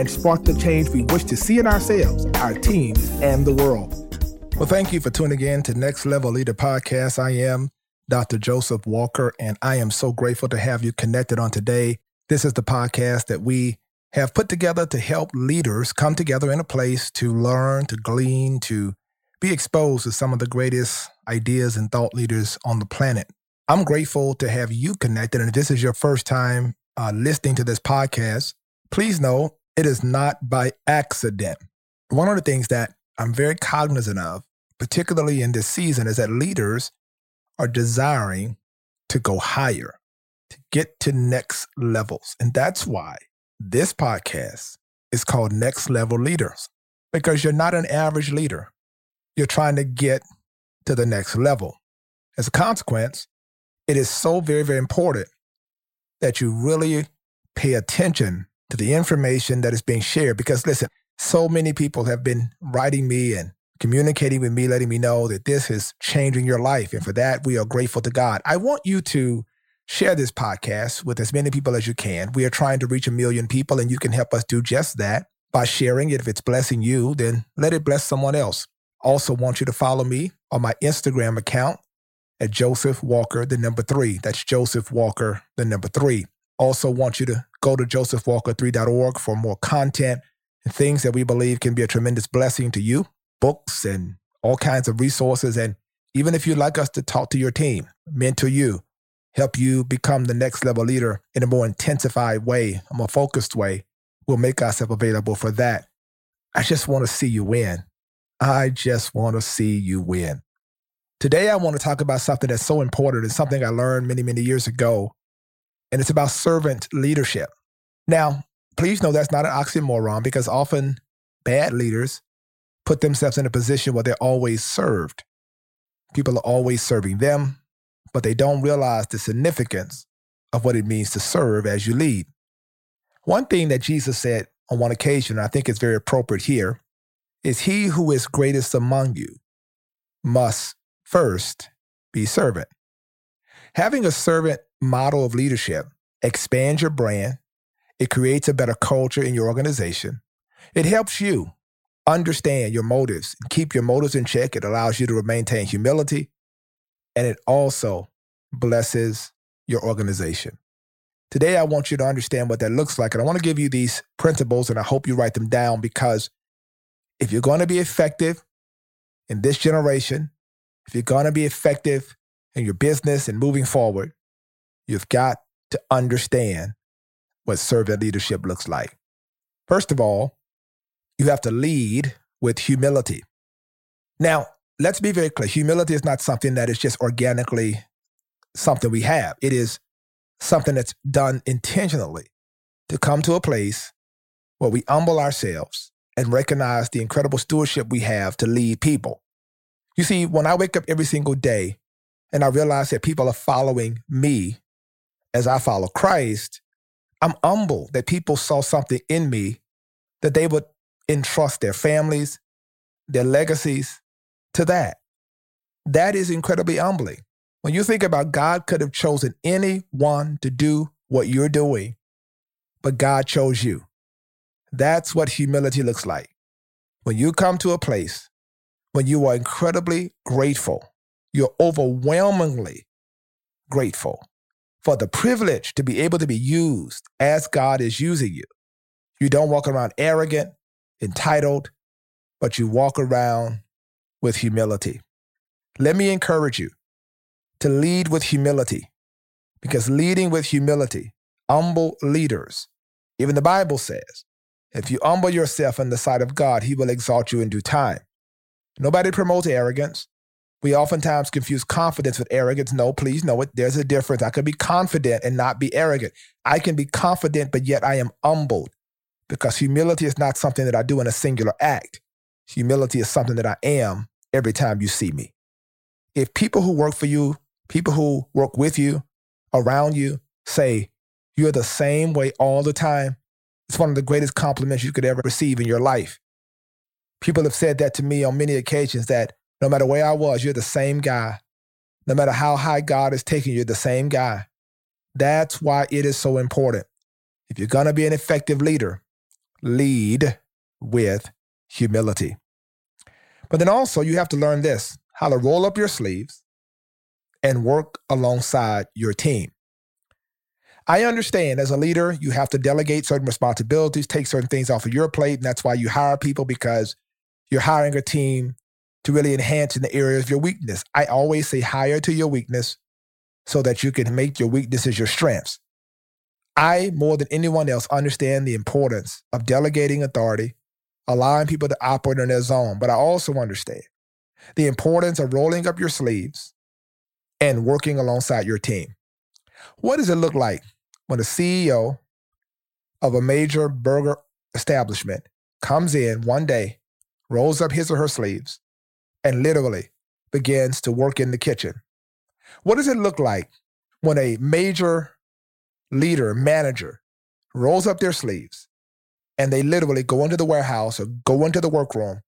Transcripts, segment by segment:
and spark the change we wish to see in ourselves, our teams, and the world. Well, thank you for tuning in to Next Level Leader Podcast. I am Dr. Joseph Walker, and I am so grateful to have you connected on today. This is the podcast that we have put together to help leaders come together in a place to learn, to glean, to be exposed to some of the greatest ideas and thought leaders on the planet. I'm grateful to have you connected. And if this is your first time uh, listening to this podcast, please know it is not by accident. One of the things that I'm very cognizant of, particularly in this season, is that leaders are desiring to go higher, to get to next levels. And that's why this podcast is called Next Level Leaders, because you're not an average leader. You're trying to get to the next level. As a consequence, it is so very, very important that you really pay attention to the information that is being shared. Because listen, so many people have been writing me and communicating with me, letting me know that this is changing your life. And for that, we are grateful to God. I want you to share this podcast with as many people as you can. We are trying to reach a million people, and you can help us do just that by sharing it. If it's blessing you, then let it bless someone else. Also, want you to follow me on my Instagram account at Joseph Walker, the number three. That's Joseph Walker, the number three. Also, want you to go to josephwalker3.org for more content and things that we believe can be a tremendous blessing to you, books and all kinds of resources. And even if you'd like us to talk to your team, mentor you, help you become the next level leader in a more intensified way, a more focused way, we'll make ourselves available for that. I just want to see you win. I just want to see you win. Today, I want to talk about something that's so important. It's something I learned many, many years ago, and it's about servant leadership. Now, please know that's not an oxymoron because often bad leaders put themselves in a position where they're always served. People are always serving them, but they don't realize the significance of what it means to serve as you lead. One thing that Jesus said on one occasion, and I think it's very appropriate here, is he who is greatest among you must First, be servant. Having a servant model of leadership expands your brand. It creates a better culture in your organization. It helps you understand your motives keep your motives in check. It allows you to maintain humility. And it also blesses your organization. Today, I want you to understand what that looks like. And I want to give you these principles, and I hope you write them down because if you're going to be effective in this generation, if you're going to be effective in your business and moving forward, you've got to understand what servant leadership looks like. First of all, you have to lead with humility. Now, let's be very clear humility is not something that is just organically something we have, it is something that's done intentionally to come to a place where we humble ourselves and recognize the incredible stewardship we have to lead people. You see, when I wake up every single day and I realize that people are following me as I follow Christ, I'm humbled that people saw something in me that they would entrust their families, their legacies to that. That is incredibly humbling. When you think about God could have chosen anyone to do what you're doing, but God chose you. That's what humility looks like. When you come to a place when you are incredibly grateful, you're overwhelmingly grateful for the privilege to be able to be used as God is using you. You don't walk around arrogant, entitled, but you walk around with humility. Let me encourage you to lead with humility because leading with humility, humble leaders, even the Bible says, if you humble yourself in the sight of God, he will exalt you in due time. Nobody promotes arrogance. We oftentimes confuse confidence with arrogance. No, please know it. There's a difference. I can be confident and not be arrogant. I can be confident, but yet I am humbled because humility is not something that I do in a singular act. humility is something that I am every time you see me. If people who work for you, people who work with you, around you, say, you're the same way all the time, it's one of the greatest compliments you could ever receive in your life. People have said that to me on many occasions that no matter where I was, you're the same guy. No matter how high God is taking you, you're the same guy. That's why it is so important. If you're going to be an effective leader, lead with humility. But then also, you have to learn this how to roll up your sleeves and work alongside your team. I understand as a leader, you have to delegate certain responsibilities, take certain things off of your plate. And that's why you hire people because you're hiring a team to really enhance in the area of your weakness. I always say hire to your weakness so that you can make your weaknesses your strengths. I, more than anyone else, understand the importance of delegating authority, allowing people to operate in their zone. But I also understand the importance of rolling up your sleeves and working alongside your team. What does it look like when a CEO of a major burger establishment comes in one day, rolls up his or her sleeves, and literally begins to work in the kitchen? What does it look like when a major leader, manager, rolls up their sleeves and they literally go into the warehouse or go into the workroom?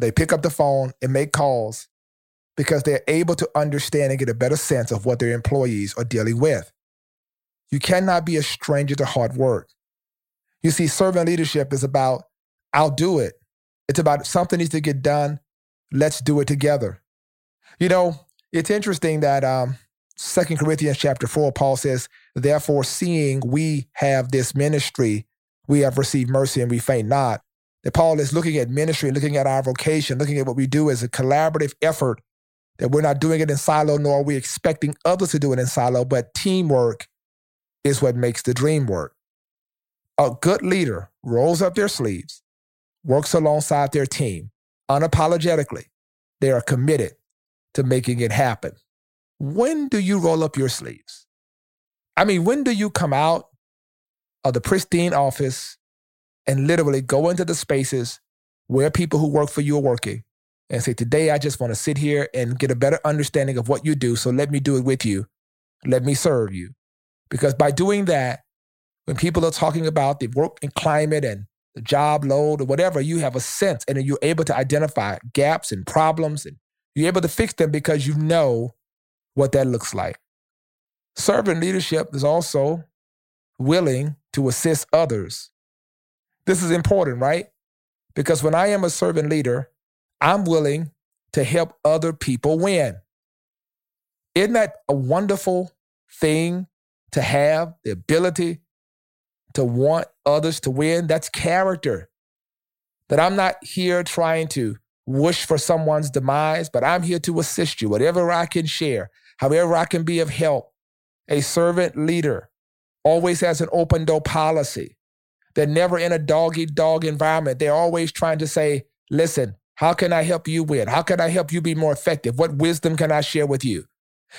They pick up the phone and make calls because they're able to understand and get a better sense of what their employees are dealing with. You cannot be a stranger to hard work. You see, servant leadership is about, I'll do it. It's about something needs to get done. Let's do it together. You know, it's interesting that um, 2 Corinthians chapter 4, Paul says, Therefore, seeing we have this ministry, we have received mercy and we faint not. That Paul is looking at ministry, looking at our vocation, looking at what we do as a collaborative effort, that we're not doing it in silo, nor are we expecting others to do it in silo, but teamwork is what makes the dream work. A good leader rolls up their sleeves, works alongside their team unapologetically. They are committed to making it happen. When do you roll up your sleeves? I mean, when do you come out of the pristine office and literally go into the spaces where people who work for you are working and say, Today, I just want to sit here and get a better understanding of what you do. So let me do it with you. Let me serve you. Because by doing that, when people are talking about the work and climate and the job load or whatever, you have a sense and you're able to identify gaps and problems and you're able to fix them because you know what that looks like. Servant leadership is also willing to assist others. This is important, right? Because when I am a servant leader, I'm willing to help other people win. Isn't that a wonderful thing to have the ability to want others to win? That's character. That I'm not here trying to wish for someone's demise, but I'm here to assist you, whatever I can share, however I can be of help. A servant leader always has an open door policy. They're never in a dog eat dog environment. They're always trying to say, listen, how can I help you win? How can I help you be more effective? What wisdom can I share with you?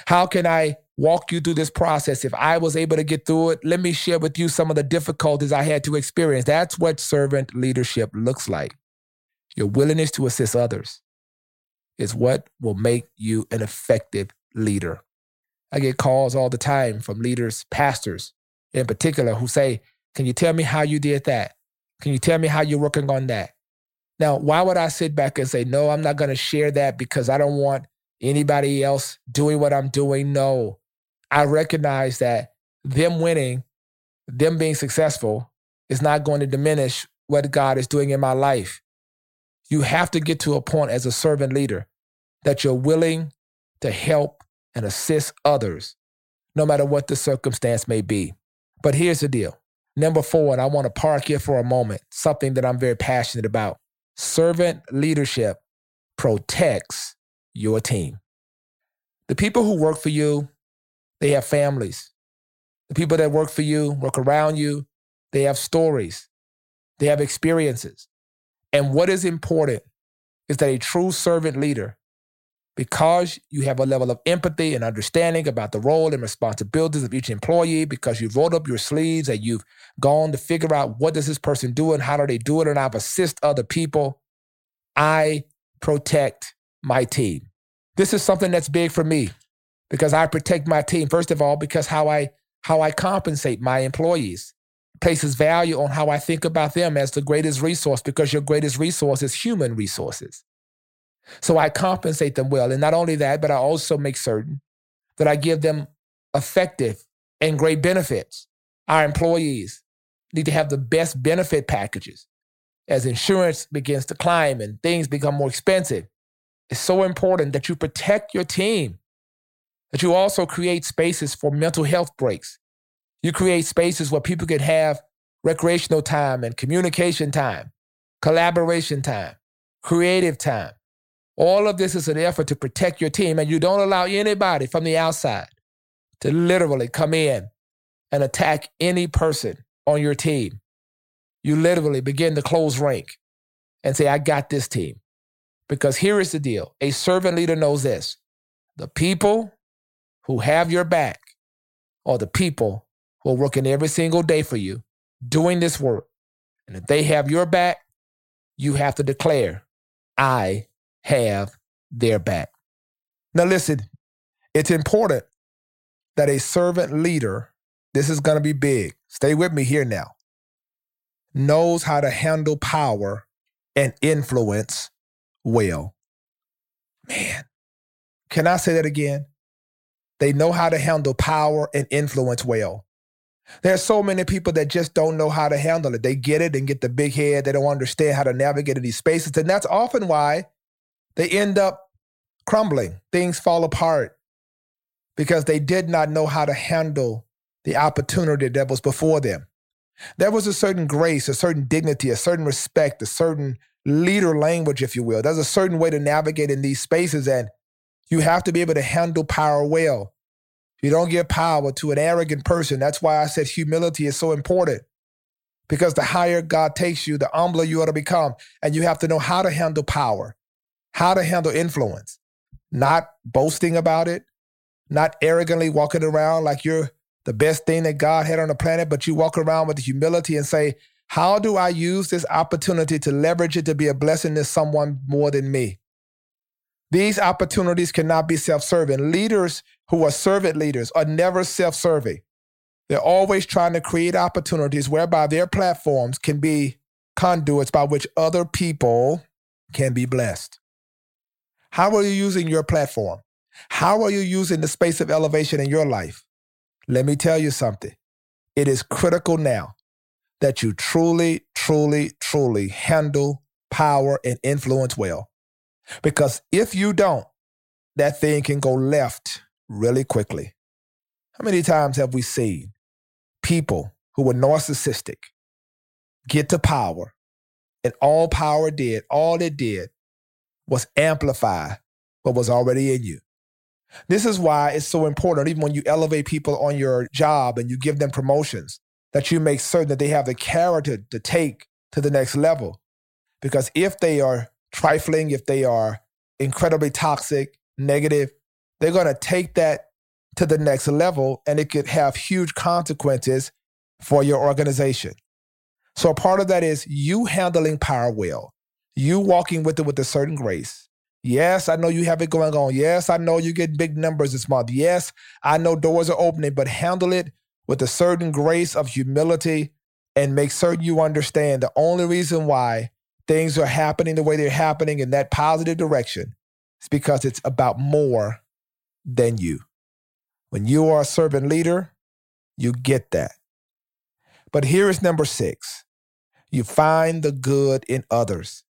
How can I walk you through this process? If I was able to get through it, let me share with you some of the difficulties I had to experience. That's what servant leadership looks like. Your willingness to assist others is what will make you an effective leader. I get calls all the time from leaders, pastors in particular, who say, Can you tell me how you did that? Can you tell me how you're working on that? Now, why would I sit back and say, No, I'm not going to share that because I don't want anybody else doing what I'm doing? No. I recognize that them winning, them being successful, is not going to diminish what God is doing in my life. You have to get to a point as a servant leader that you're willing to help and assist others, no matter what the circumstance may be. But here's the deal. Number four, and I want to park here for a moment, something that I'm very passionate about. Servant leadership protects your team. The people who work for you, they have families. The people that work for you, work around you, they have stories, they have experiences. And what is important is that a true servant leader, because you have a level of empathy and understanding about the role and responsibilities of each employee, because you've rolled up your sleeves and you've gone to figure out what does this person do and how do they do it, and I've assist other people. I protect my team. This is something that's big for me because I protect my team, first of all, because how I how I compensate my employees places value on how I think about them as the greatest resource because your greatest resource is human resources. So I compensate them well. And not only that, but I also make certain that I give them effective and great benefits. Our employees need to have the best benefit packages. As insurance begins to climb and things become more expensive, it's so important that you protect your team, that you also create spaces for mental health breaks. You create spaces where people can have recreational time and communication time, collaboration time, creative time. All of this is an effort to protect your team, and you don't allow anybody from the outside to literally come in and attack any person on your team. You literally begin to close rank and say, I got this team. Because here is the deal a servant leader knows this the people who have your back are the people who are working every single day for you, doing this work. And if they have your back, you have to declare, I have their back. Now, listen, it's important that a servant leader, this is going to be big. Stay with me here now, knows how to handle power and influence well. Man, can I say that again? They know how to handle power and influence well. There's so many people that just don't know how to handle it. They get it and get the big head. They don't understand how to navigate in these spaces. And that's often why they end up crumbling. Things fall apart because they did not know how to handle the opportunity that was before them. There was a certain grace, a certain dignity, a certain respect, a certain leader language, if you will. There's a certain way to navigate in these spaces, and you have to be able to handle power well. You don't give power to an arrogant person. That's why I said humility is so important. Because the higher God takes you, the humbler you ought to become. And you have to know how to handle power, how to handle influence, not boasting about it, not arrogantly walking around like you're the best thing that God had on the planet, but you walk around with humility and say, How do I use this opportunity to leverage it to be a blessing to someone more than me? These opportunities cannot be self serving. Leaders who are servant leaders are never self serving. They're always trying to create opportunities whereby their platforms can be conduits by which other people can be blessed. How are you using your platform? How are you using the space of elevation in your life? Let me tell you something. It is critical now that you truly, truly, truly handle power and influence well. Because if you don't, that thing can go left really quickly. How many times have we seen people who were narcissistic get to power and all power did, all it did was amplify what was already in you? This is why it's so important, even when you elevate people on your job and you give them promotions, that you make certain that they have the character to take to the next level. Because if they are trifling, if they are incredibly toxic, negative, they're going to take that to the next level and it could have huge consequences for your organization. So, part of that is you handling power well, you walking with it with a certain grace. Yes, I know you have it going on. Yes, I know you get big numbers this month. Yes, I know doors are opening, but handle it with a certain grace of humility and make certain you understand the only reason why things are happening the way they're happening in that positive direction is because it's about more than you. When you are a servant leader, you get that. But here is number six you find the good in others.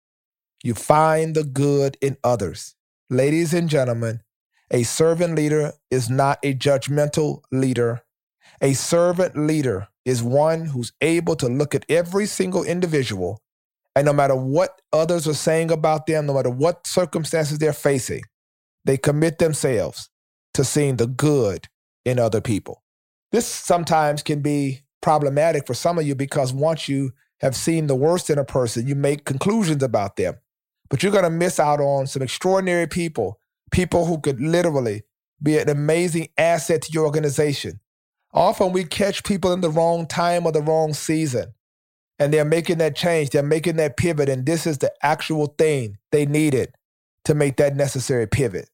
You find the good in others. Ladies and gentlemen, a servant leader is not a judgmental leader. A servant leader is one who's able to look at every single individual and no matter what others are saying about them, no matter what circumstances they're facing, they commit themselves to seeing the good in other people. This sometimes can be problematic for some of you because once you have seen the worst in a person, you make conclusions about them. But you're going to miss out on some extraordinary people, people who could literally be an amazing asset to your organization. Often we catch people in the wrong time or the wrong season. And they're making that change, they're making that pivot, and this is the actual thing they needed to make that necessary pivot.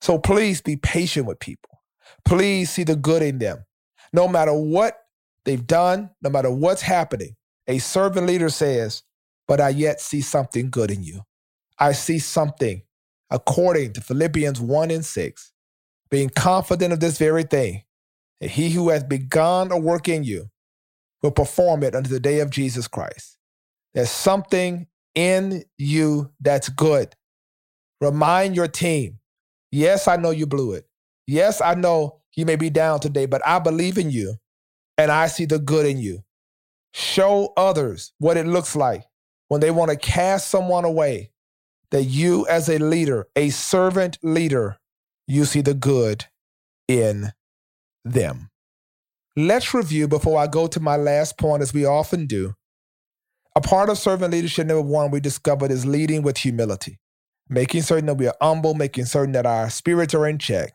So please be patient with people. Please see the good in them. No matter what they've done, no matter what's happening, a servant leader says, But I yet see something good in you. I see something according to Philippians 1 and 6, being confident of this very thing, that he who has begun a work in you will perform it unto the day of Jesus Christ. There's something in you that's good. Remind your team yes, I know you blew it. Yes, I know you may be down today, but I believe in you and I see the good in you. Show others what it looks like when they want to cast someone away, that you, as a leader, a servant leader, you see the good in them. Let's review before I go to my last point, as we often do. A part of servant leadership, number one, we discovered is leading with humility, making certain that we are humble, making certain that our spirits are in check,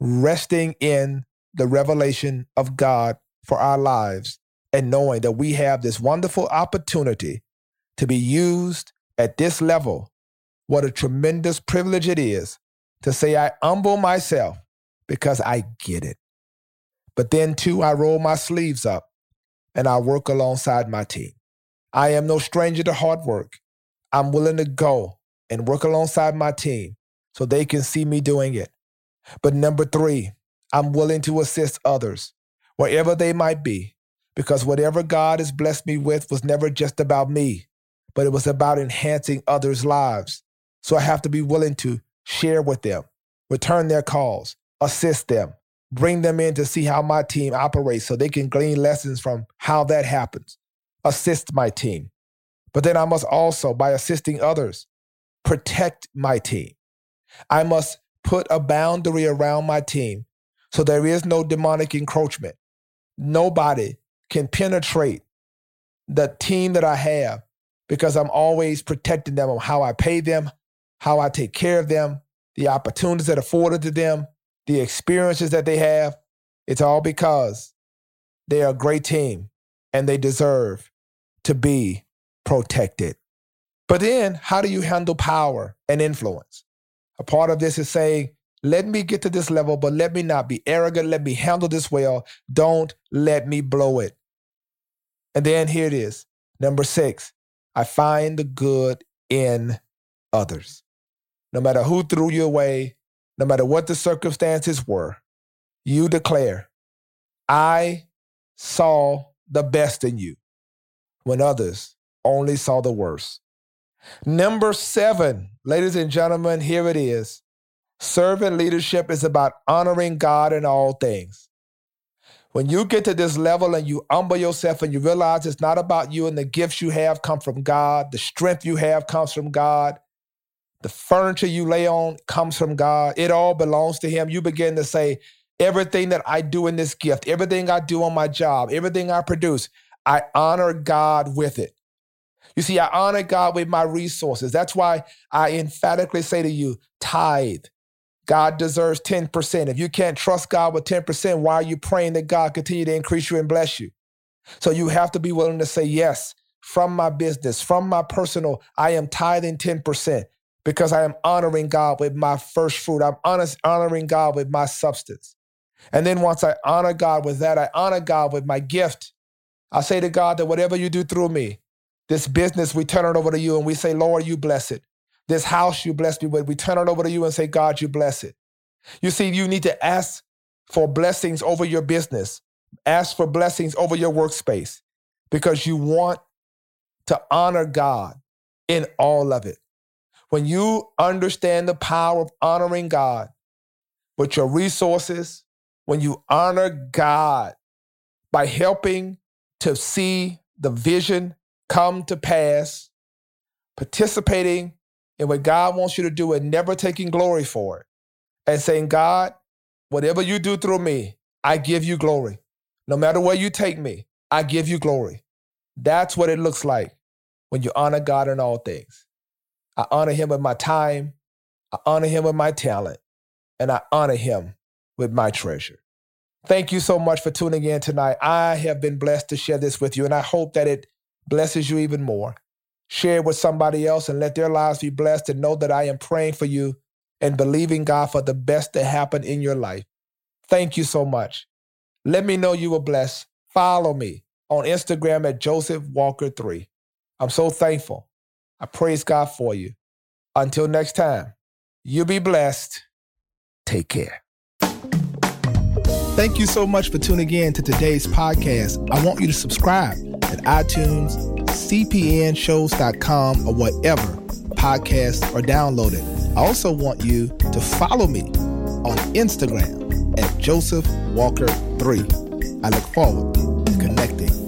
resting in the revelation of God for our lives, and knowing that we have this wonderful opportunity to be used at this level. What a tremendous privilege it is to say, I humble myself because I get it. But then, too, I roll my sleeves up and I work alongside my team. I am no stranger to hard work. I'm willing to go and work alongside my team so they can see me doing it. But number three, I'm willing to assist others wherever they might be, because whatever God has blessed me with was never just about me, but it was about enhancing others' lives. So I have to be willing to share with them, return their calls, assist them, bring them in to see how my team operates so they can glean lessons from how that happens, assist my team. But then I must also, by assisting others, protect my team. I must put a boundary around my team so there is no demonic encroachment. Nobody can penetrate the team that I have because I'm always protecting them on how I pay them, how I take care of them, the opportunities that are afforded to them, the experiences that they have. It's all because they are a great team and they deserve to be protected. But then, how do you handle power and influence? A part of this is saying, let me get to this level, but let me not be arrogant. Let me handle this well. Don't let me blow it. And then here it is. Number six, I find the good in others. No matter who threw you away, no matter what the circumstances were, you declare, I saw the best in you when others only saw the worst. Number seven, ladies and gentlemen, here it is. Servant leadership is about honoring God in all things. When you get to this level and you humble yourself and you realize it's not about you and the gifts you have come from God, the strength you have comes from God, the furniture you lay on comes from God, it all belongs to Him. You begin to say, everything that I do in this gift, everything I do on my job, everything I produce, I honor God with it. You see, I honor God with my resources. That's why I emphatically say to you, tithe. God deserves 10%. If you can't trust God with 10%, why are you praying that God continue to increase you and bless you? So you have to be willing to say, yes, from my business, from my personal, I am tithing 10% because I am honoring God with my first fruit. I'm honest, honoring God with my substance. And then once I honor God with that, I honor God with my gift. I say to God that whatever you do through me, this business, we turn it over to you and we say, Lord, you bless it. This house, you bless me with. We turn it over to you and say, God, you bless it. You see, you need to ask for blessings over your business, ask for blessings over your workspace because you want to honor God in all of it. When you understand the power of honoring God with your resources, when you honor God by helping to see the vision come to pass, participating in what God wants you to do and never taking glory for it, and saying, God, whatever you do through me, I give you glory. No matter where you take me, I give you glory. That's what it looks like when you honor God in all things. I honor him with my time, I honor him with my talent, and I honor him with my treasure. Thank you so much for tuning in tonight. I have been blessed to share this with you, and I hope that it blesses you even more. Share it with somebody else and let their lives be blessed and know that I am praying for you and believing God for the best to happen in your life. Thank you so much. Let me know you were blessed. Follow me on Instagram at Joseph Walker3. I'm so thankful. I praise God for you. Until next time, you be blessed. Take care. Thank you so much for tuning in to today's podcast. I want you to subscribe at iTunes, cpnshows.com, or whatever podcasts are downloaded. I also want you to follow me on Instagram at Joseph Walker 3. I look forward to connecting